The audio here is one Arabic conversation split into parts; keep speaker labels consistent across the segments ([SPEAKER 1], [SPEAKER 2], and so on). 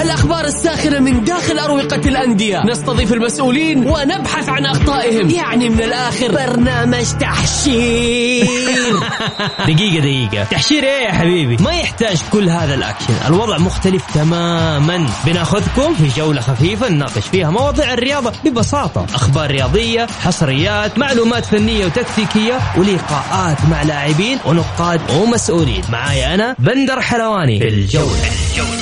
[SPEAKER 1] الأخبار الساخنة من داخل أروقة الأندية. نستضيف المسؤولين ونبحث عن أخطائهم. يعني من الآخر. برنامج تحشير.
[SPEAKER 2] دقيقة دقيقة. تحشير إيه يا حبيبي؟ ما يحتاج كل هذا الاكشن الوضع مختلف تماما. بناخذكم في جولة خفيفة نناقش فيها مواضيع الرياضة ببساطة. أخبار رياضية حصريات معلومات فنية وتكتيكية ولقاءات مع لاعبين ونقاد ومسؤولين. معاي أنا بندر حلواني. في الجولة, الجولة.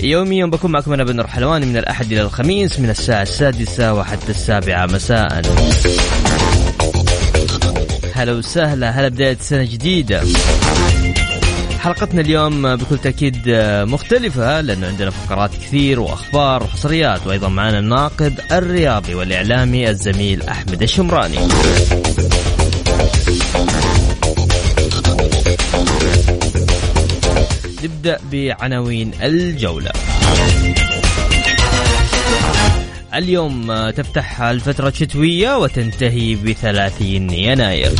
[SPEAKER 2] يوميا بكون معكم أنا بندر حلواني من الأحد إلى الخميس من الساعة السادسة وحتى السابعة مساء. هلا وسهلا هلا بداية سنة جديدة. حلقتنا اليوم بكل تأكيد مختلفة لأنه عندنا فقرات كثير وأخبار وحصريات وأيضا معنا الناقد الرياضي والإعلامي الزميل أحمد الشمراني. نبدأ بعناوين الجولة. اليوم تفتح الفترة الشتوية وتنتهي بثلاثين يناير.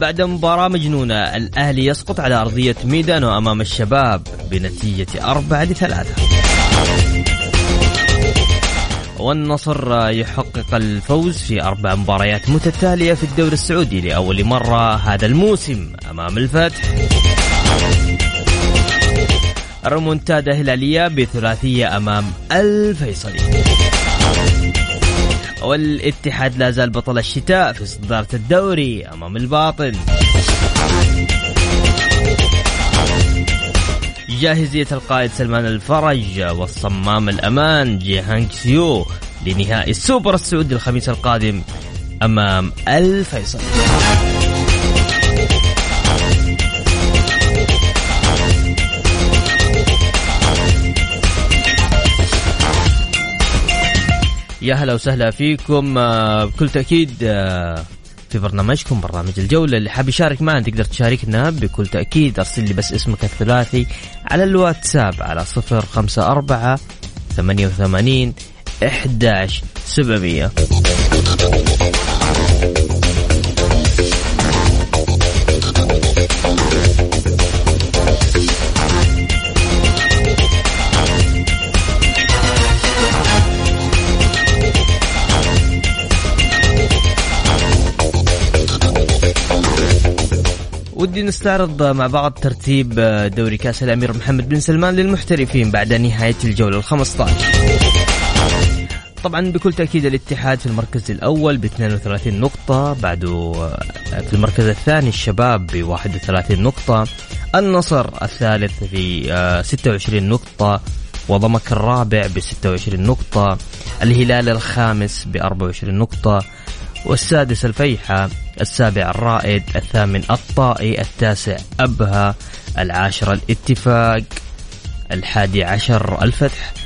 [SPEAKER 2] بعد مباراة مجنونة الأهلي يسقط على أرضية ميدانو أمام الشباب بنتيجة أربعة لثلاثة. والنصر يحقق الفوز في أربع مباريات متتالية في الدوري السعودي لأول مرة هذا الموسم أمام الفتح. ريمونتادا هلالية بثلاثية أمام الفيصلي. والاتحاد لا زال بطل الشتاء في صدارة الدوري أمام الباطن. جاهزية القائد سلمان الفرج والصمام الأمان جانغ هيون سو. لنهائي السوبر السعودي الخميس القادم أمام الفيصلي. يا هلا وسهلا فيكم. آه، بكل تأكيد آه، في برنامجكم برنامج الجولة. اللي حاب يشارك معنا تقدر تشاركنا بكل تأكيد. أرسل لي بس اسمك الثلاثي على الواتساب على صفر خمسة أربعة ثمانية وثمانين إحداش سبعمية. ودي نستعرض مع بعض ترتيب دوري كأس الأمير محمد بن سلمان للمحترفين بعد نهاية الجولة ال15 طبعا بكل تأكيد الاتحاد في المركز الأول ب 32 نقطة بعده في المركز الثاني الشباب ب 31 نقطة النصر الثالث في 26 نقطة وضمك الرابع ب 26 نقطة الهلال الخامس ب 24 نقطة والسادس الفيحة السابع الرائد الثامن الطائي التاسع أبها العاشر الاتفاق الحادي عشر الفتح.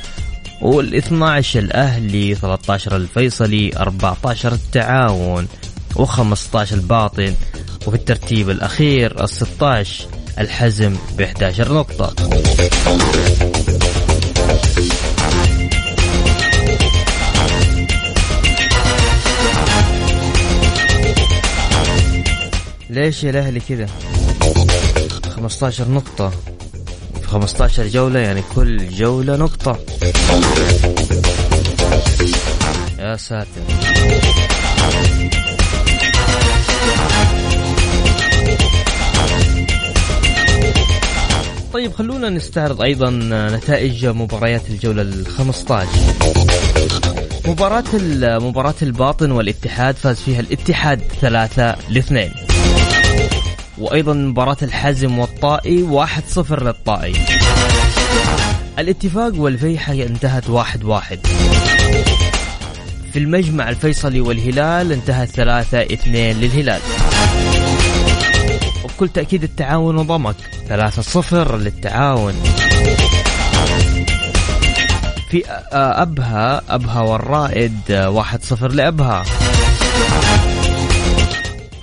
[SPEAKER 2] والاثنى عشر الأهلي 13 الفيصلي 14 التعاون و15 الباطن وفي الترتيب الأخير ال 16 الحزم ب 11 نقطة. ليش يا الأهلي كذا؟ 15 نقطة. 15 جولة يعني كل جولة نقطة. يا ساتر. طيب خلونا نستعرض أيضا نتائج مباريات الجولة ال 15 مباراة مباراة الباطن والاتحاد فاز فيها الاتحاد ثلاثة لاثنين. وأيضا مباراة الحزم والطائي واحد صفر للطائي. الاتفاق والفيحة انتهت واحد واحد. في المجمع الفيصلي والهلال انتهت ثلاثة اثنين للهلال. وبكل تأكيد التعاون وضمك. ثلاثة صفر للتعاون. في أبها أبها والرائد 1-0 لأبها.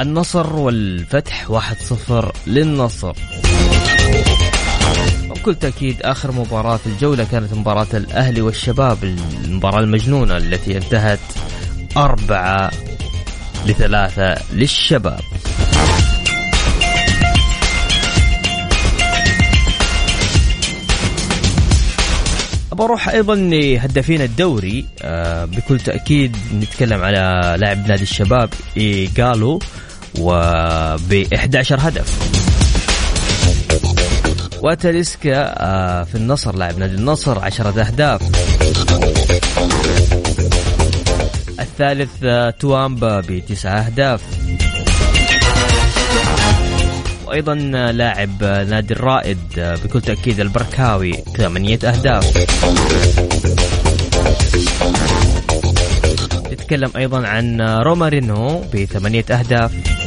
[SPEAKER 2] النصر والفتح 1-0 للنصر. بكل تأكيد آخر مباراة في الجولة كانت مباراة الأهلي والشباب المباراة المجنونة التي انتهت أربعة لثلاثة للشباب. بروح أيضا لهدافين الدوري. آه بكل تأكيد نتكلم على لاعب نادي الشباب إيجالو. وب 11 هدف. وتاليسكا آه في النصر لاعب نادي النصر 10 أهداف. الثالث آه توامبا بتسعة أهداف. وأيضا لاعب نادي الرائد بكل تأكيد البركاوي ثمانية أهداف. نتكلم أيضا عن رومارينو بثمانية أهداف.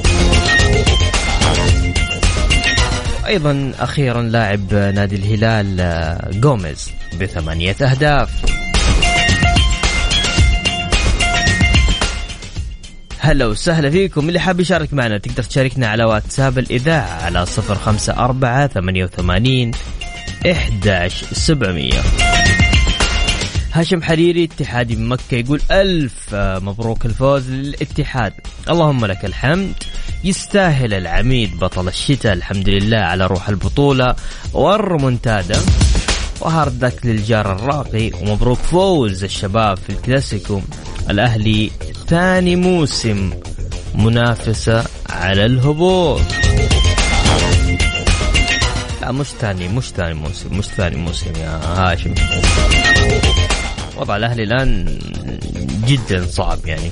[SPEAKER 2] أيضا أخيرا لاعب نادي الهلال جوميز بثمانية أهداف. هلا وسهلا فيكم. اللي حاب يشارك معنا تقدر تشاركنا على واتساب الإذاعة على صفر خمسة أربعة ثمانية وثمانين إحداش سبعمية. هاشم حريري اتحادي من مكة يقول ألف مبروك الفوز للاتحاد. اللهم لك الحمد. يستاهل العميد بطل الشتاء الحمد لله على روح البطولة والرمونتادا وهارد للجار الراقي ومبروك فوز الشباب في الكلاسيكو. الأهلي ثاني موسم منافسة على الهبوط. لا مش ثاني مش ثاني موسم مش ثاني موسم يا هاشم. وضع الأهلي الآن جدا صعب يعني.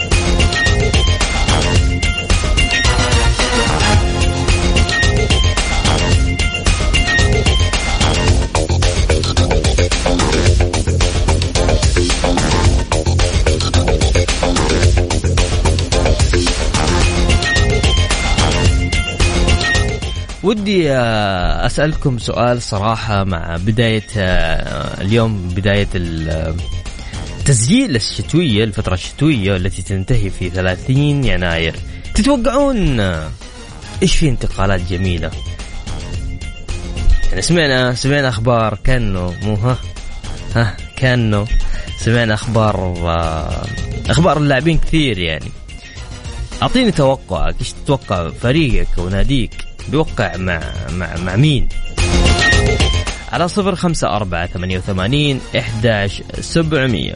[SPEAKER 2] ودي أسألكم سؤال صراحة مع بداية اليوم بداية التسجيل الشتوية الفترة الشتوية التي تنتهي في 30 يناير. تتوقعون إيش في انتقالات جميلة؟ يعني سمعنا سمعنا أخبار كأنه مو ها ها كأنه سمعنا أخبار أخبار اللاعبين كثير يعني. أعطيني توقعك إيش تتوقع فريقك وناديك؟ بيوقع مع مع مع مين؟ على صفر خمسة أربعة ثمانية وثمانين إحداش سبعمية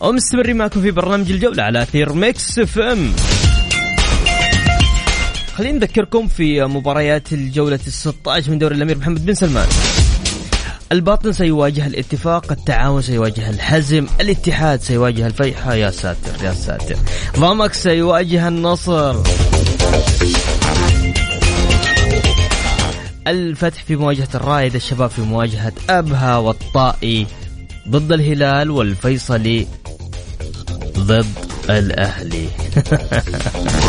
[SPEAKER 2] ومستمرين معكم في برنامج الجولة على أثير Mix FM خلينا نذكركم في مباريات الجولة ال 16 من دوري الأمير محمد بن سلمان. الباطن سيواجه الاتفاق التعاون سيواجه الحزم الاتحاد سيواجه الفيحة يا ساتر يا ساتر. ضمك سيواجه النصر. الفتح في مواجهة الرائد الشباب في مواجهة أبها والطائي ضد الهلال والفيصلي ضد الأهلي.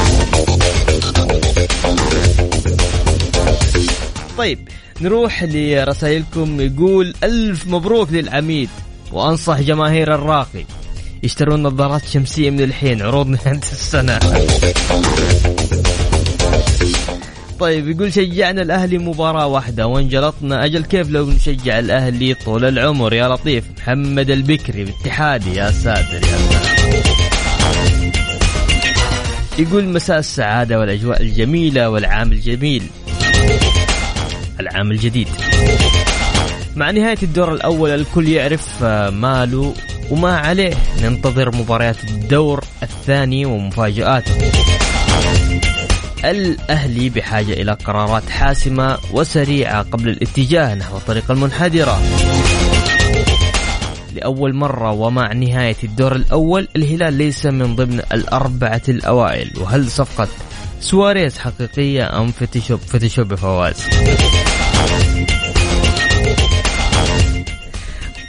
[SPEAKER 2] طيب نروح لرسائلكم. يقول ألف مبروك للعميد وأنصح جماهير الراقي يشترون نظارات شمسية من الحين عروض نهاية السنة. طيب يقول شجعنا الأهلي مباراة واحدة وانجلطنا. أجل كيف لو نشجع الأهلي طول العمر؟ يا لطيف محمد البكري باتحادي يا ساتر يا ساتر. يقول مساء السعادة والأجواء الجميلة والعام الجميل. العام الجديد. مع نهاية الدور الأول الكل يعرف ماله وما عليه. ننتظر مباريات الدور الثاني ومفاجآته الأهلي بحاجة إلى قرارات حاسمة وسريعة قبل الاتجاه نحو الطريق المنحدرة. لأول مرة ومع نهاية الدور الأول الهلال ليس من ضمن الأربعة الأوائل. وهل صفقة سواريز حقيقية أم Photoshop Photoshop فواز.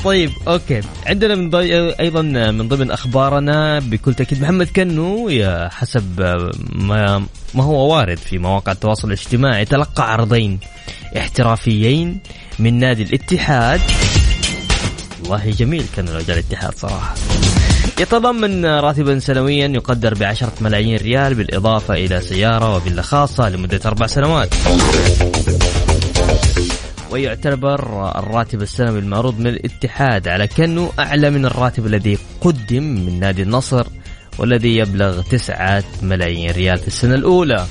[SPEAKER 2] طيب أوكي. عندنا من ضي... أيضا من ضمن أخبارنا بكل تأكيد محمد كنو حسب ما... ما هو وارد في مواقع التواصل الاجتماعي تلقى عرضين احترافيين من نادي الاتحاد. والله جميل كان رجال الاتحاد صراحة. يتضمن راتبا سنويا يقدر بعشرة ملايين ريال بالإضافة إلى سيارة وفيلا خاصة لمدة أربع سنوات. ويعتبر الراتب السنوي المعروض من الاتحاد على كأنه أعلى من الراتب الذي قدم من نادي النصر والذي يبلغ تسعة ملايين ريال في السنة الأولى.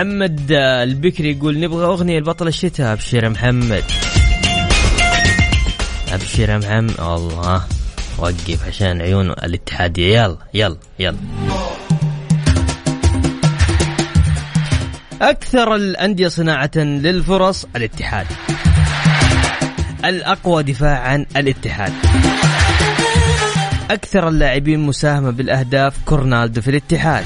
[SPEAKER 2] محمد البكري يقول نبغى أغنية البطل الشتاء أبشر محمد. أبشر محمد. الله وقف عشان عيون الاتحادية يلا يلا يلا. أكثر الأندية صناعة للفرص الاتحاد. الأقوى دفاعا الاتحاد. أكثر اللاعبين مساهمة بالأهداف كورنالدو في الاتحاد.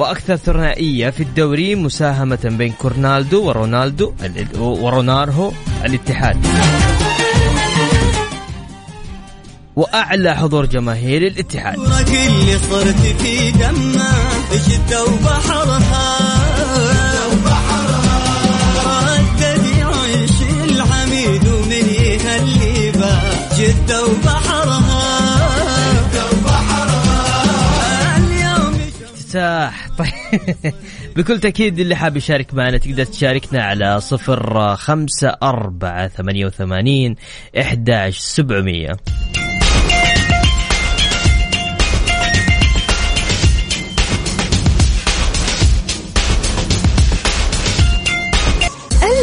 [SPEAKER 2] وأكثر ثنائية في الدوري مساهمة بين كورنالدو ورونالدو ورونارهو الاتحاد. وأعلى حضور جماهيري الاتحاد. اللي صرت في دمه وبحرها جده وبحرها افتتاح طيب. بكل تأكيد اللي حاب يشارك معنا تقدر تشاركنا على صفر خمسة أربعة ثمانية وثمانين إحداش سبعمية.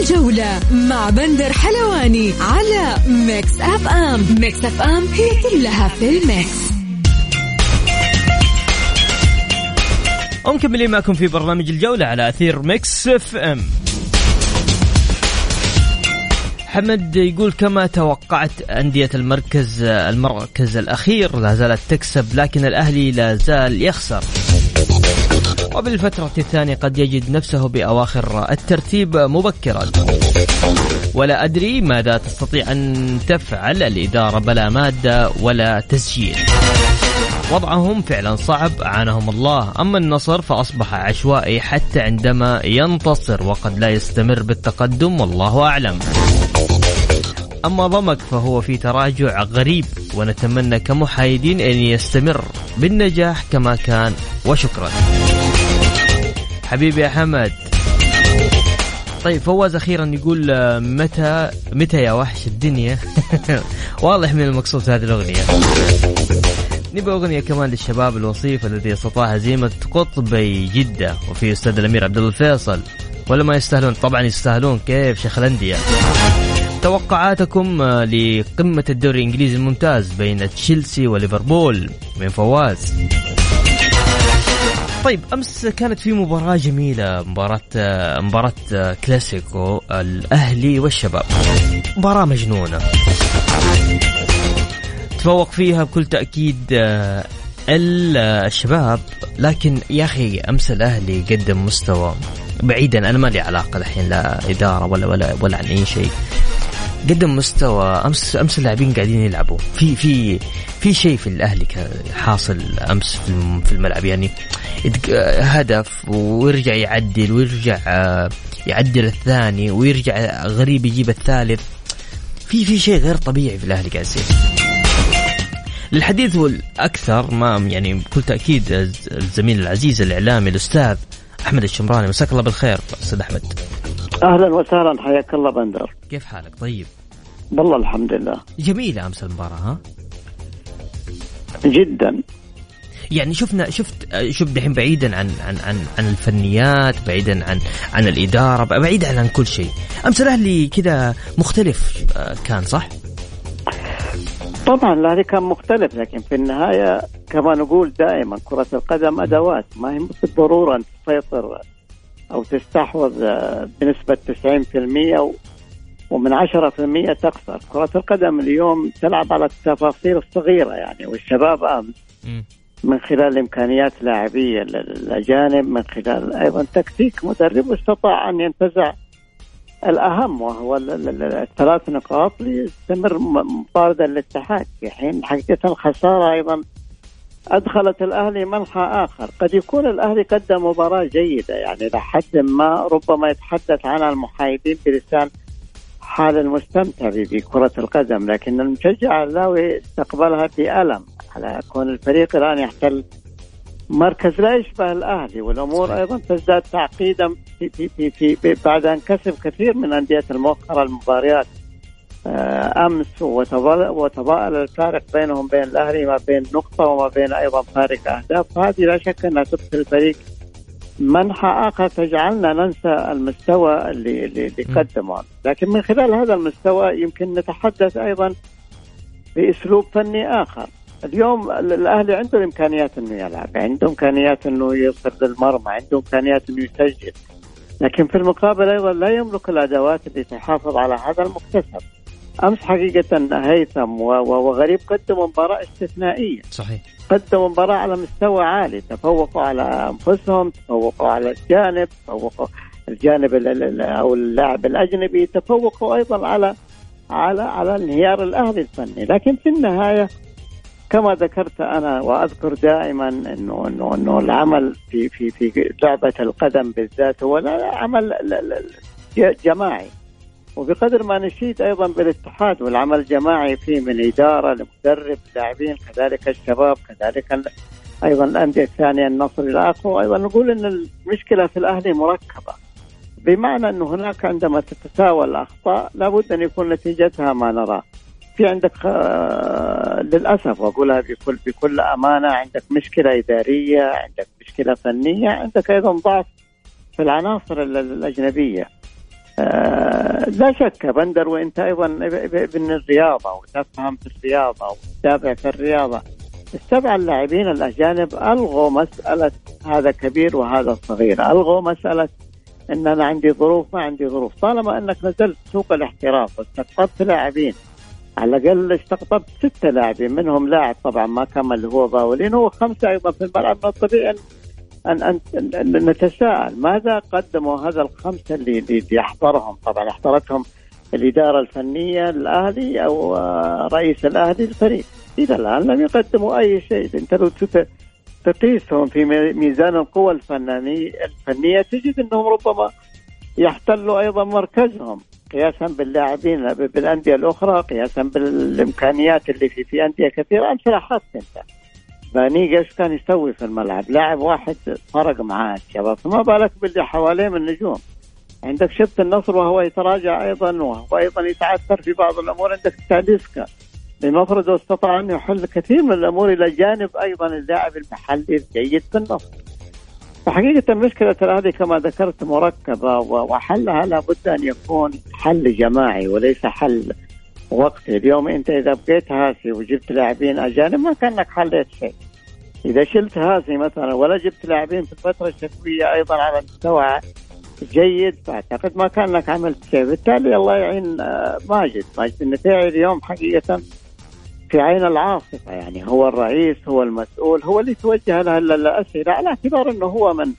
[SPEAKER 3] الجولة مع بندر حلواني على Mix FM. Mix FM هي كلها في ال mix.
[SPEAKER 2] ومكملين معكم في برنامج الجولة على أثير Mix FM. حمد يقول كما توقعت أندية المركز المركز الأخير لا زالت تكسب لكن الأهلي لا زال يخسر. وبالفترة الثانية قد يجد نفسه بأواخر الترتيب مبكرا. ولا أدري ماذا تستطيع أن تفعل الإدارة بلا مادة ولا تسجيل. وضعهم فعلا صعب أعانهم الله. أما النصر فأصبح عشوائي حتى عندما ينتصر وقد لا يستمر بالتقدم والله أعلم. أما ضمك فهو في تراجع غريب ونتمنى كمحايدين أن يستمر بالنجاح كما كان وشكرا. حبيبي يا حمد طيب فواز أخيرا يقول متى متى يا وحش الدنيا؟ واضح من المقصود هذه الأغنية. نبغى أغنية كمان للشباب الوصيف الذي استطاع هزيمة قطبي جدة وفي أستاذ الأمير عبد الله الفيصل. ولا ما يستاهلون طبعا يستاهلون كيف شيخ الأندية. توقعاتكم لقمة الدوري الإنجليزي الممتاز بين تشيلسي وليفربول من فواز. طيب أمس كانت في مباراة جميلة مباراة مباراة كلاسيكو الأهلي والشباب. مباراة مجنونة. تفوق فيها بكل تأكيد آه، الشباب. لكن يا أخي أمس الأهلي قدم مستوى بعيدا. أنا ما لي علاقة الحين لا إدارة ولا ولا ولا عن أي شيء. قدم مستوى أمس أمس اللاعبين قاعدين يلعبوا. في في في شيء في الأهلي حاصل أمس في الملعب. يعني هدف ويرجع يعدل ويرجع آه، يعدل الثاني ويرجع غريب يجيب الثالث. في في شيء غير طبيعي في الأهلي قاعد يصير. للحديث والأكثر ما يعني بكل تأكيد الزميل العزيز الإعلامي الأستاذ أحمد الشمراني. مساك الله بالخير أستاذ أحمد.
[SPEAKER 4] أهلا وسهلا حياك الله بندر.
[SPEAKER 2] كيف حالك؟ طيب.
[SPEAKER 4] والله الحمد لله.
[SPEAKER 2] جميلة أمس المباراة ها؟
[SPEAKER 4] جدا.
[SPEAKER 2] يعني شفنا شفت شوف دحين بعيدا عن عن عن عن الفنيات بعيدا عن عن الإدارة بعيدا عن كل شيء. أمس الأهلي كذا مختلف آه، كان صح؟
[SPEAKER 4] طبعا الاهلي كان مختلف لكن في النهاية كما نقول دائما كرة القدم أدوات. ما هي بالضروره أن تسيطر أو تستحوذ بنسبة 90% ومن 10% تخسر. كرة القدم اليوم تلعب على التفاصيل الصغيرة يعني والشباب أمس من خلال إمكانيات لاعبية الأجانب من خلال أيضا تكتيك مدرب استطاع أن ينتزع الأهم وهو الثلاث نقاط ليستمر مطاردا الاتحاد في حين حقيقة الخسارة أيضا أدخلت الأهلي منحى آخر. قد يكون الأهلي قدم مباراة جيدة يعني لحد ما ربما يتحدث عنها المحايدين بلسان حال المستمتع بكرة القدم لكن المشجع اللاوي استقبلها بألم على كون الفريق الآن يحتل مركز لا يشبه الأهلي والأمور أيضا تزداد تعقيدا في, في, في, في بعد أن كسب كثير من أندية المؤخرة المباريات. آه، أمس وتضاءل الفارق بينهم بين الأهلي ما بين نقطة وما بين أيضا فارق أهداف. هذه لا شك أنها تدخل الفريق منحى آخر. تجعلنا ننسى المستوى اللي اللي قدمه. لكن من خلال هذا المستوى يمكن نتحدث أيضا بأسلوب فني آخر. اليوم الأهلي عنده الإمكانيات إنه يلعب عنده إمكانيات إنه يوصل للمرمى عنده إمكانيات إنه يسجل. لكن في المقابل أيضا لا يملك الأدوات اللي تحافظ على هذا المكتسب. أمس حقيقة هيثم وغريب قدموا مباراة استثنائية.
[SPEAKER 2] صحيح.
[SPEAKER 4] قدموا مباراة على مستوى عالي تفوقوا على أنفسهم تفوقوا على الجانب تفوقوا الجانب أو اللاعب الأجنبي تفوقوا أيضا على على على انهيار الأهلي الفني. لكن في النهاية كما ذكرت أنا وأذكر دائما انه انه إنه العمل في في في لعبة القدم بالذات هو عمل جماعي. وبقدر ما نشيد أيضا بالاتحاد والعمل الجماعي فيه من إدارة لمدرب لاعبين كذلك الشباب كذلك أيضا الأندية الثانية النصر إلى آخره. وأيضا نقول إن المشكلة في الأهلي مركبة. بمعنى إنه هناك عندما تتساوى الأخطاء لابد أن يكون نتيجتها ما نراه. في عندك آه، للأسف واقولها بكل بكل أمانة عندك مشكلة إدارية عندك مشكلة فنية عندك أيضا ضعف في العناصر الأجنبية. آه، لا شك بندر وإنت أيضا ابن الرياضة وتفهم في الرياضة وتتابع في الرياضة. السبع اللاعبين الأجانب ألغوا مسألة هذا كبير وهذا صغير، ألغوا مسألة إن أنا عندي ظروف ما عندي ظروف، طالما إنك نزلت سوق الاحتراف واستقطبت لاعبين على الأقل استقطبت ستة لاعبين منهم لاعب طبعا ما كمل هو باولين هو خمسة أيضا في الملعب. من الطبيعي أن, أن, نتساءل ماذا قدموا هذا الخمسة اللي, اللي يحضرهم. طبعا احضرتهم الإدارة الفنية الأهلي أو رئيس الأهلي الفريق. إلى الآن لم يقدموا أي شيء. أنت لو تقيسهم في ميزان القوى الفنانية الفنية تجد أنهم ربما يحتلوا أيضا مركزهم. قياسا باللاعبين بالأندية الأخرى قياسا بالإمكانيات اللي في في أندية كثيرة أنت لاحظت أنت فانيجا إيش كان يسوي في الملعب؟ لاعب واحد فرق معاه الشباب فما بالك باللي حواليه من نجوم. عندك شفت النصر وهو يتراجع أيضا وهو أيضا يتعثر في بعض الأمور عندك تاليسكا المفروض استطاع أن يحل كثير من الأمور إلى جانب أيضا اللاعب المحلي الجيد في النصر. فحقيقة مشكلة هذه كما ذكرت مركبة وحلها لابد أن يكون حل جماعي وليس حل وقت. اليوم أنت إذا بقيت هاسي وجبت لاعبين أجانب ما كأنك حليت شيء. إذا شلت هاسي مثلا ولا جبت لاعبين في الفترة الشتوية أيضا على مستوى جيد فأعتقد ما كأنك عملت شيء. بالتالي الله يعين آه، ماجد. ماجد النتيعي اليوم حقيقة في عين العاصفة يعني هو الرئيس هو المسؤول هو اللي توجه له الأسئلة على اعتبار إنه هو من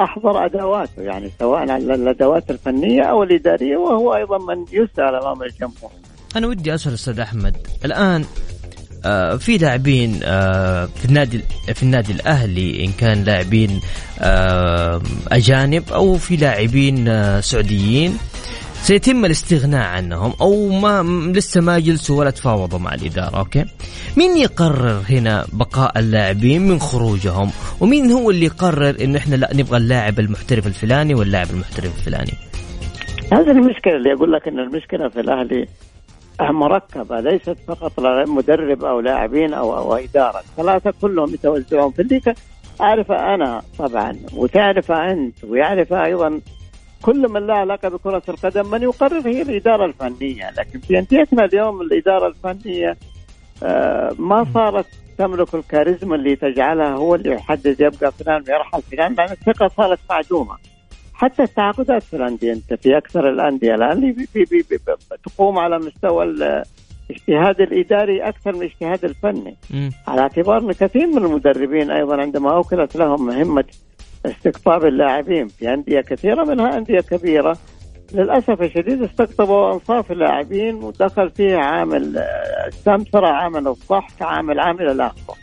[SPEAKER 4] أحضر أدواته يعني سواء على الأدوات الفنية أو الإدارية وهو أيضا من يسأل أمام الجمهور.
[SPEAKER 2] أنا ودي أسأل أستاذ أحمد الآن آه في لاعبين آه في النادي في النادي الأهلي إن كان لاعبين آه أجانب أو في لاعبين آه سعوديين سيتم الاستغناء عنهم أو ما لسه ما جلسوا ولا تفاوضوا مع الإدارة أوكي؟ مين يقرر هنا بقاء اللاعبين؟ من خروجهم. ومين هو اللي يقرر إنه إحنا لا نبغى اللاعب المحترف الفلاني واللاعب المحترف الفلاني؟
[SPEAKER 4] هذه المشكلة اللي أقول لك إن المشكلة في الأهلي مركبة ليست فقط مدرب أو لاعبين أو أو إدارة. ثلاثة كلهم يتوزعون في الليكة أعرف أنا طبعا وتعرف أنت ويعرف أيضا كل من له علاقة بكرة القدم من يقرر هي الإدارة الفنية لكن في أنديتنا اليوم الإدارة الفنية آه، ما صارت تملك الكاريزما اللي تجعلها هو اللي يحدد يبقى فلان ويرحل فلان لأن الثقة صارت معدومة حتى التعاقدات في الأندية أنت في أكثر الأندية الآن بي بي بي بي تقوم على مستوى الاجتهاد الإداري أكثر من الاجتهاد الفني. على اعتبار إن كثير من المدربين أيضا عندما أوكلت لهم مهمه استقطاب اللاعبين في أندية كثيرة منها أندية كبيرة. للأسف الشديد استقطبوا أنصاف اللاعبين ودخل فيه عامل السمسره عامل الضحك عامل عامل الآخر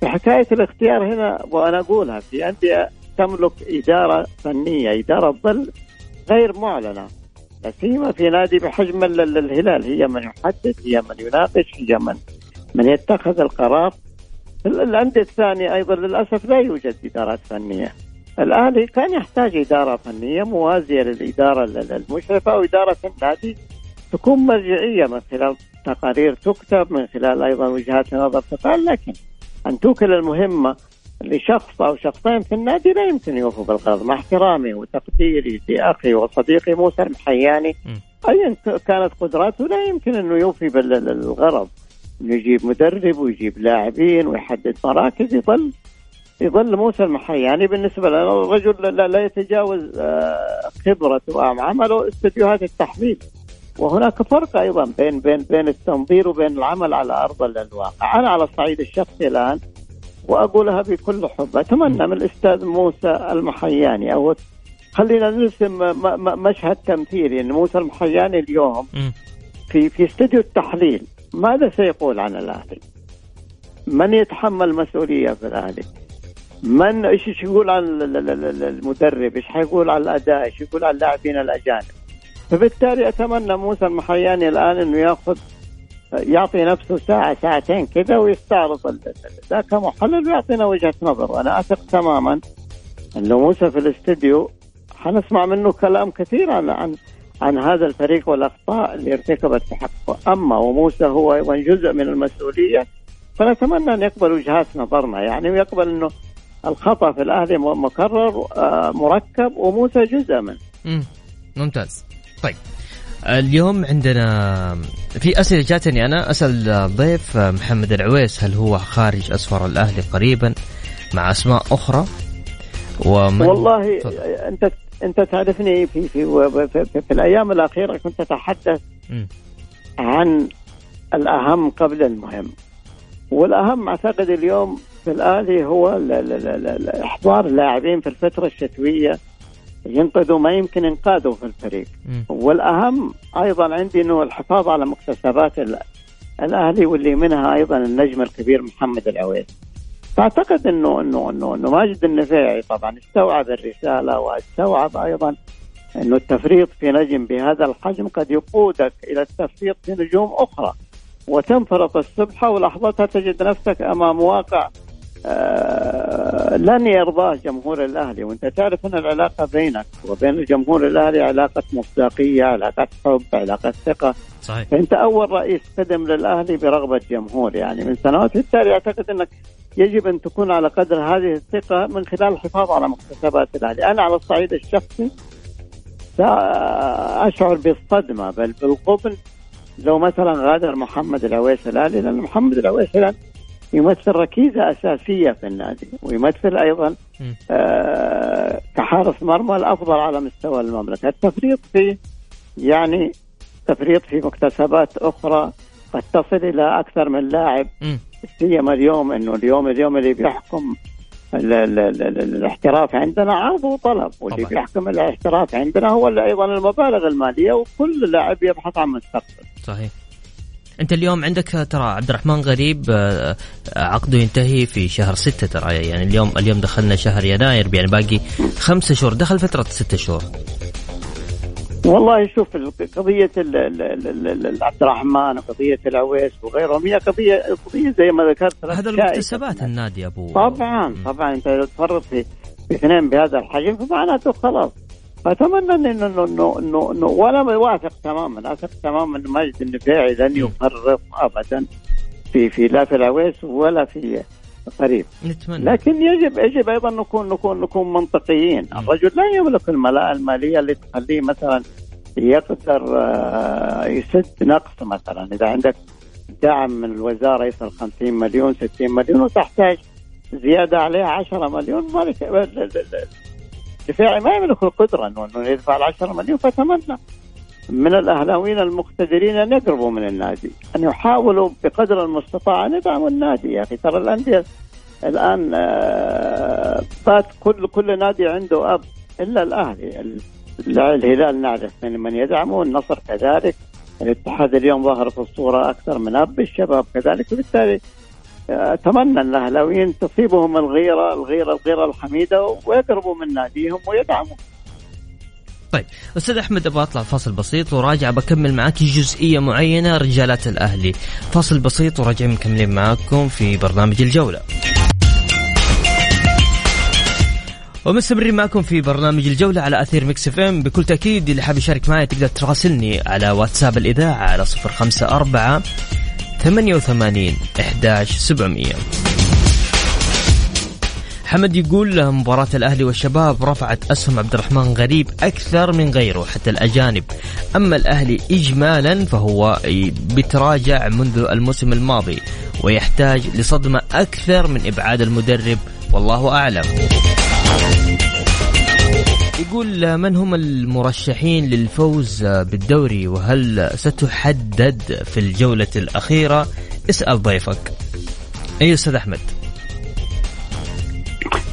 [SPEAKER 4] في حكايه الاختيار هنا وأنا أقولها في أندية تملك إدارة فنية إدارة ظل غير معلنة. لا سيما في نادي بحجم ال- ال- الهلال. هي من يحدد هي من يناقش هي من من يتخذ القرار. ال- الأندية الثانية أيضا للأسف لا يوجد إدارات فنية. الاهلي كان يحتاج إدارة فنية موازية للإدارة ال- ال- المشرفة أو إدارة النادي تكون مرجعية من خلال تقارير تكتب من خلال أيضا وجهات نظر تقال لكن أن توكل المهمة لشخص أو شخصين في النادي لا يمكن يوفوا بالغرض. مع احترامي وتقديري لأخي وصديقي موسى المحياني. ايا كانت قدراته لا يمكن انه يوفي بالغرض. انه يجيب مدرب ويجيب لاعبين ويحدد مراكز يظل يظل موسى المحياني بالنسبة لنا الرجل لا, لا يتجاوز آه، خبرته عمله استديوهات التحليل وهناك فرق أيضا بين بين بين التنظير وبين العمل على أرض الواقع أنا على الصعيد الشخصي الآن وأقولها بكل حب أتمنى من الأستاذ موسى المحياني أو خلينا نرسم مشهد تمثيلي ان موسى المحياني اليوم. في في استوديو التحليل ماذا سيقول عن الاهلي؟ من يتحمل المسؤوليه في الاهلي؟ من إيش يقول عن ال- ال- ال- المدرب؟ إيش حيقول عن الأداء؟ إيش يقول عن اللاعبين الأجانب؟ فبالتالي أتمنى موسى المحياني الآن إنه ياخذ يعطي نفسه ساعة ساعتين كذا ويستعرض ذا كمحلل ويعطينا وجهة نظر وأنا أثق تماما أنه موسى في الاستديو حنسمع منه كلام كثير عن عن عن هذا الفريق والأخطاء اللي ارتكبت في حقه أما وموسى هو أيضا جزء من المسؤولية فنتمنى أن يقبل وجهات نظرنا يعني ويقبل أنه الخطأ في الأهلي م- مكرر آه، مركب وموسى جزء منه
[SPEAKER 2] مم. ممتاز طيب اليوم عندنا في أسئلة جاتني أنا أسأل ضيف محمد العويس هل هو خارج اسفار الأهلي قريبا مع أسماء أخرى ومن
[SPEAKER 4] والله
[SPEAKER 2] تفضل.
[SPEAKER 4] أنت أنت تعرفني في في في, في, في الأيام الأخيرة كنت
[SPEAKER 2] أتحدث.
[SPEAKER 4] عن الأهم قبل المهم والأهم أعتقد اليوم في الاهلي هو إحضار اللاعبين في الفترة الشتوية ينقذوا ما يمكن انقاذه في الفريق.
[SPEAKER 2] مم.
[SPEAKER 4] والأهم أيضا عندي إنه الحفاظ على مكتسبات ال- الأهلي واللي منها أيضا النجم الكبير محمد العويس فأعتقد انه انه انه إنه ماجد النفيعي طبعا استوعب الرسالة واستوعب أيضا إنه التفريط في نجم بهذا الحجم قد يقودك إلى التفريط في نجوم أخرى. وتنفرط السبحه ولحظتها تجد نفسك أمام واقع آه لن يرضاه جمهور الأهلي. وأنت تعرف أن العلاقة بينك وبين الجمهور الأهلي علاقة مصداقية علاقة حب علاقة ثقة.
[SPEAKER 2] صحيح.
[SPEAKER 4] فانت أول رئيس قدم للأهلي برغبة جمهور. يعني من سنوات بالتالي أعتقد أنك يجب أن تكون على قدر هذه الثقة من خلال الحفاظ على مكتسبات الأهلي، أنا على الصعيد الشخصي اشعر بالصدمة بل بالقبل لو مثلا غادر محمد العويس الاهلي لأن محمد العويس الان يمثل ركيزة أساسية في النادي ويمثل أيضا
[SPEAKER 2] مم.
[SPEAKER 4] آه كحارس مرمى الافضل على مستوى المملكة، التفريط في يعني تفريط في مكتسبات أخرى قد تصل إلى أكثر من لاعب. سيما اليوم إنه اليوم اليوم اللي بيحكم ال ال ال ال الاحتراف عندنا عرض وطلب واللي
[SPEAKER 2] طبعاً.
[SPEAKER 4] بيحكم الاحتراف عندنا هو أيضا المبالغ المالية وكل لاعب يبحث عن مستقبل
[SPEAKER 2] صحيح أنت اليوم عندك ترى عبد الرحمن غريب آه، عقده ينتهي في شهر ستة ترى. يعني اليوم اليوم دخلنا شهر يناير يعني باقي خمسة شهور. دخل فترة ستة شهور.
[SPEAKER 4] والله شوف ال- عبد الرحمن وقضية العويس وغيرهم هي قضية قضية زي ما ذكرت
[SPEAKER 2] هذا. المكتسبات النادي أبو.
[SPEAKER 4] طبعا طبعا. أنت لو تفرط في اثنين بهذا الحجم فمعناته خلاص. فاتمنى إنه انه انه انه, إنه وأنا واثق تماما. أثق تماما ان ماجد النفيعي لن يفرط ابدا في في لا في العويس ولا في قريب.
[SPEAKER 2] نتمنى.
[SPEAKER 4] لكن يجب يجب أيضا نكون نكون نكون منطقيين. الرجل لا يملك الملاءه المالية اللي تخليه مثلا يقدر آه، يسد نقص مثلا. إذا عندك دعم من الوزارة يصل 50 مليون 60 مليون وتحتاج زيادة عليها 10 مليون ذلك الدفاعي ما يملك القدرة إنه يدفع ال 10 مليون فتمنى من الأهلاويين المقتدرين أن يقربوا من النادي أن يحاولوا بقدر المستطاع أن يدعموا النادي. يا أخي ترى الأندية الآن بات كل كل نادي عنده أب إلا الأهلي. الهلال نعرف من من يدعمه النصر كذلك. الاتحاد اليوم ظهر في الصورة أكثر من أب الشباب كذلك. وبالتالي أتمنى الأهلاويين تصيبهم الغيرة الغيرة الغيرة الحميدة ويقربوا من ناديهم ويدعموا.
[SPEAKER 2] طيب أستاذ أحمد أبغى أطلع فاصل بسيط وراجع بكمل معاك جزئية معينة رجالات الأهلي. فاصل بسيط وراجعين مكملين معاكم في برنامج الجولة. ومستمرين معكم في برنامج الجولة على أثير Mix FM. بكل تأكيد اللي حاب يشارك معي تقدر تراسلني على واتساب الإذاعة على صفر خمسة أربعة ثمانية وثمانين إحداش سبعمية. حمد يقول مباراة الأهلي والشباب رفعت أسهم عبد الرحمن غريب أكثر من غيره حتى الأجانب. أما الأهلي إجمالا فهو بتراجع منذ الموسم الماضي ويحتاج لصدمة أكثر من إبعاد المدرب والله أعلم. يقول من هم المرشحين للفوز بالدوري وهل ستحدد في الجولة الأخيرة؟ اسأل ضيفك. أي أستاذ أحمد؟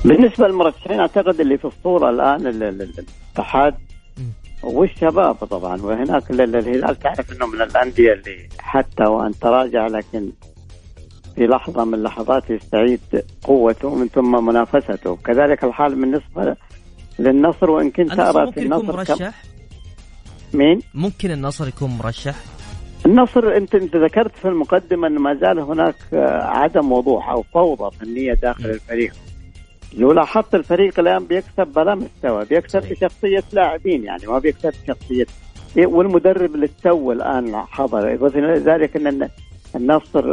[SPEAKER 4] بالنسبة للمرشحين أعتقد اللي في الصورة الآن الاتحاد والشباب طبعا. وهناك الهلال تعرف إنه من الأندية اللي حتى وأن تراجع لكن في لحظة من اللحظات يستعيد قوته ومن ثم منافسته. كذلك الحال بالنسبة للنصر وإن كنت أرى في النصر
[SPEAKER 2] مرشح
[SPEAKER 4] كم... مين؟
[SPEAKER 2] ممكن النصر يكون مرشح؟
[SPEAKER 4] النصر أنت أنت ذكرت في المقدمة انه ما زال هناك عدم وضوح أو فوضى فنية داخل م. الفريق. لو لاحظت الفريق الآن بيكسب بلا مستوى بيكسب بشخصية لاعبين يعني ما بيكسب بشخصيه والمدرب اللي تو الآن حضر. ذلك أن النصر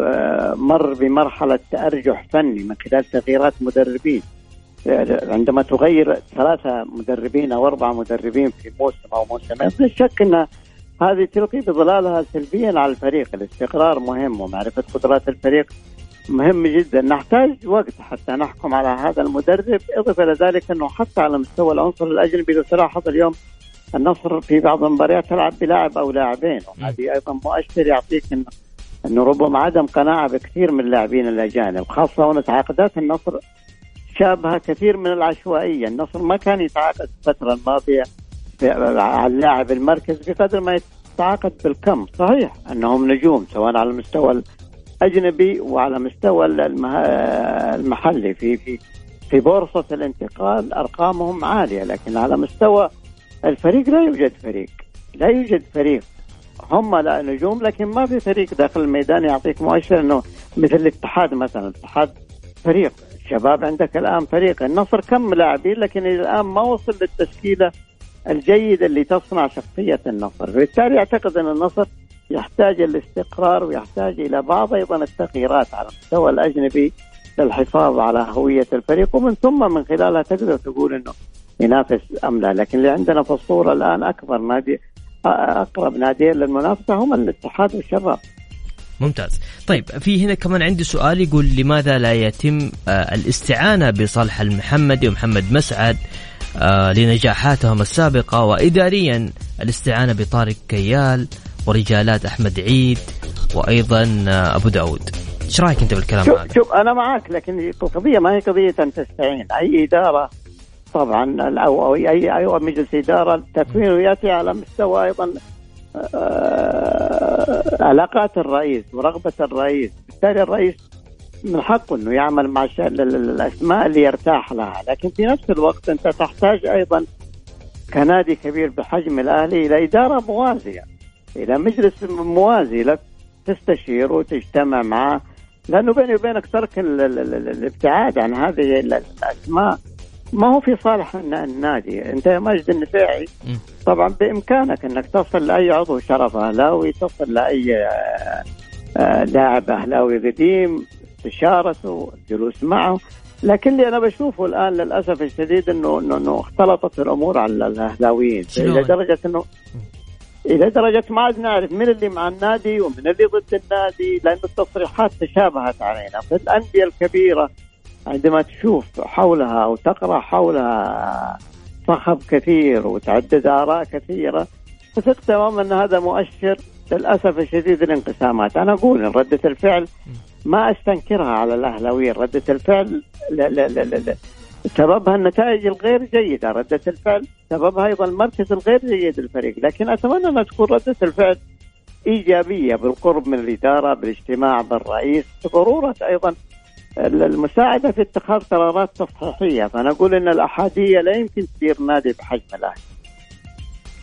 [SPEAKER 4] مر بمرحلة تأرجح فني من خلال تغييرات مدربين. عندما تغير ثلاثة مدربين أو أربعة مدربين في موسم أو موسمين لا شك أن هذه تلقي بظلالها سلبيا على الفريق. الاستقرار مهم ومعرفة قدرات الفريق مهم جدا. نحتاج وقت حتى نحكم على هذا المدرب. إضافة إلى ذلك أنه حتى على مستوى العنصر الأجنبي لو تلاحظ اليوم النصر في بعض المباريات تلعب بلاعب أو لاعبين وهذه أيضا مؤشر يعطيك أنه أنه ربما عدم قناعة بكثير من اللاعبين الأجانب خاصة هنا تعاقدات النصر شابهة كثير من العشوائية، النصر ما كان يتعاقد الفترة الماضية على اللاعب المركز بقدر ما يتعاقد بالكم، صحيح أنهم نجوم سواء على المستوى الأجنبي وعلى مستوى المحلي. في في في بورصة الانتقال أرقامهم عالية، لكن على مستوى الفريق لا يوجد فريق، لا يوجد فريق. هم لا نجوم لكن ما في فريق داخل الميدان يعطيك مؤشر إنه مثل الاتحاد مثلا، الاتحاد فريق. شباب عندك الآن فريق النصر كم لاعبين لكن الآن ما وصل للتشكيلة الجيدة اللي تصنع شخصية النصر، فبالتالي أعتقد أن النصر يحتاج الاستقرار ويحتاج إلى بعض أيضا التغييرات على المستوى الأجنبي للحفاظ على هوية الفريق ومن ثم من خلالها تقدر تقول إنه ينافس أم لا، لكن اللي عندنا في الصورة الآن أكبر نادي أقرب ناديين للمنافسة هم الاتحاد والشباب.
[SPEAKER 2] ممتاز. طيب في هنا كمان عندي سؤال يقول لماذا لا يتم آه الاستعانة بصالح المحمدي ومحمد مسعد آه لنجاحاتهم السابقة؟ وإداريا الاستعانة بطارق كيال ورجالات أحمد عيد وأيضا آه أبو داود. إيش رأيك أنت بالكلام
[SPEAKER 4] شوف
[SPEAKER 2] هذا؟
[SPEAKER 4] شوف أنا معك لكن القضية ما هي قضية أن تستعين. أي إدارة طبعا أو أو أي أي مجلس إدارة تكوينه ياتي على مستوى أيضا علاقات الرئيس ورغبة الرئيس. بالتالي الرئيس من حقه إنه يعمل مع الأسماء اللي يرتاح لها. لكن في نفس الوقت أنت تحتاج أيضا كنادي كبير بحجم الأهلي إلى إدارة موازية. إلى مجلس موازي لك تستشير وتجتمع معه. لأنه بيني وبينك ترك الابتعاد عن هذه الأسماء. ما هو في صالح النادي أنت يا ماجد النفيعي طبعا بإمكانك إنك تصل لأي عضو شرف أهلاوي تصل لأي لاعب أهلاوي قديم استشارته الجلوس معه. لكن اللي أنا بشوفه الآن للأسف الشديد إنه إنه, إنه اختلطت الأمور على الأهلاويين. إلى درجة إنه إلى درجة ما عاد نعرف من اللي مع النادي ومن اللي ضد النادي لأن التصريحات تشابهت علينا. في الأندية الكبيرة عندما تشوف حولها أو تقرأ حولها صخب كثير وتعدد آراء كثيرة فثق تماما أن هذا مؤشر للأسف الشديد الانقسامات. أنا أقول ردة الفعل ما أستنكرها على الأهلاوية ردة الفعل لا لا لا لا, لا. سببها النتائج الغير جيدة. ردة الفعل سببها أيضا المركز الغير جيد للفريق. لكن أتمنى أن تكون ردة الفعل إيجابية بالقرب من الإدارة بالإجتماع بالرئيس ضرورة أيضا المساعدة في اتخاذ قرارات تصحيحية. فأنا أقول أن الأحادية لا يمكن تدير نادي بحجم الأهلي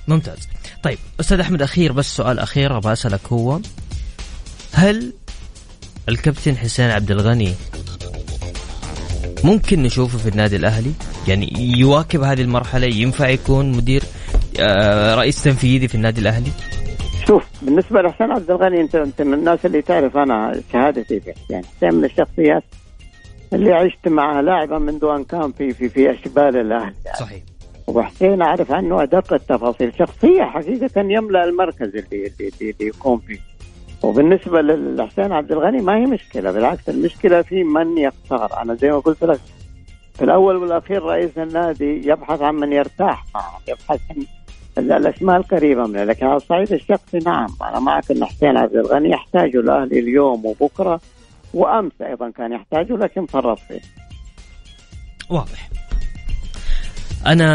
[SPEAKER 2] ممتاز. طيب أستاذ أحمد أخير بس سؤال أخير أبغى أسألك هو هل الكابتن حسين عبد الغني ممكن نشوفه في النادي الأهلي؟ يعني يواكب هذه المرحلة ينفع يكون مدير آه، رئيس تنفيذي في النادي الأهلي؟
[SPEAKER 4] شوف بالنسبة لحسين عبد الغني أنت أنت من الناس اللي تعرف أنا شهادتي في حسين حسين من الشخصيات اللي عشت معها لاعبا منذ ان كان في في في أشبال الأهلي.
[SPEAKER 2] يعني. صحيح.
[SPEAKER 4] وحسين أعرف عنه أدق التفاصيل. شخصية حقيقة يملأ المركز اللي اللي, اللي, يقوم فيه. وبالنسبة لحسين عبد الغني ما هي مشكلة بالعكس المشكلة في من يختار. أنا زي ما قلت لك في الأول والأخير رئيس النادي يبحث عن من يرتاح معه يبحث عن الأسماء القريبة منه. لكن على الصعيد الشخصي نعم أنا معك إن حسين عبد الغني يحتاج الاهلي اليوم وبكرة. وأمس أيضا كان يحتاجه لكن فرط فيه.
[SPEAKER 2] واضح. أنا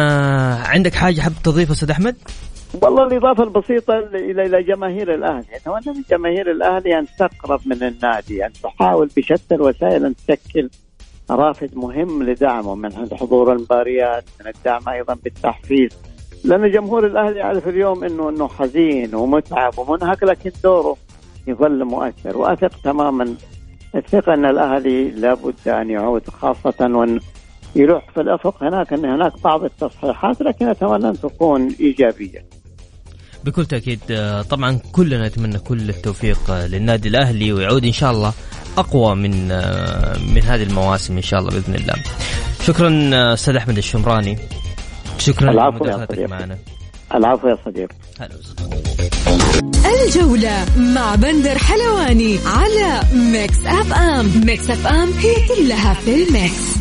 [SPEAKER 2] عندك حاجة حاب تضيفها أستاذ أحمد؟
[SPEAKER 4] والله الإضافة البسيطة إلى إلى جماهير الأهلي، اتمنى من جماهير الأهلي أن تقرب من النادي، أن تحاول بشتى الوسائل أن تشكل رافد مهم لدعمه من حضور المباريات، من الدعم أيضا بالتحفيز، لأن جمهور الأهلي يعرف اليوم انه إنه حزين ومتعب ومنهك لكن دوره يظل مؤثر، وأثق تماما الثقة أن الأهلي لابد أن يعود خاصة وأن يروح في الأفق هناك ان هناك بعض التصحيحات لكن أتمنى أن تكون إيجابية.
[SPEAKER 2] بكل تأكيد آه، طبعا كلنا نتمنى كل التوفيق آه، للنادي الأهلي ويعود إن شاء الله أقوى من آه، من هذه المواسم إن شاء الله بإذن الله. شكرا أستاذ أحمد الشمراني. شكرا
[SPEAKER 4] لمداخلتك معنا. العفو يا صديقي. هلا
[SPEAKER 3] الجولة مع بندر حلواني على Mix FM، Mix FM هي كلها في ال mix.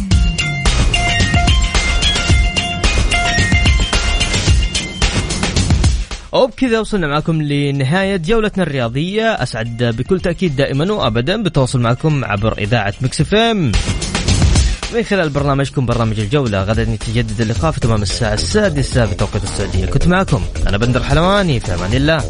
[SPEAKER 2] وبكذا وصلنا معكم لنهاية جولتنا الرياضية أسعد بكل تأكيد دائما وأبدا بالتواصل معكم عبر إذاعة مكس ام من خلال برنامجكم برنامج الجولة غدا يتجدد اللقاء في تمام الساعة السادسة بتوقيت السعودية. كنت معكم أنا بندر حلواني في أمان الله.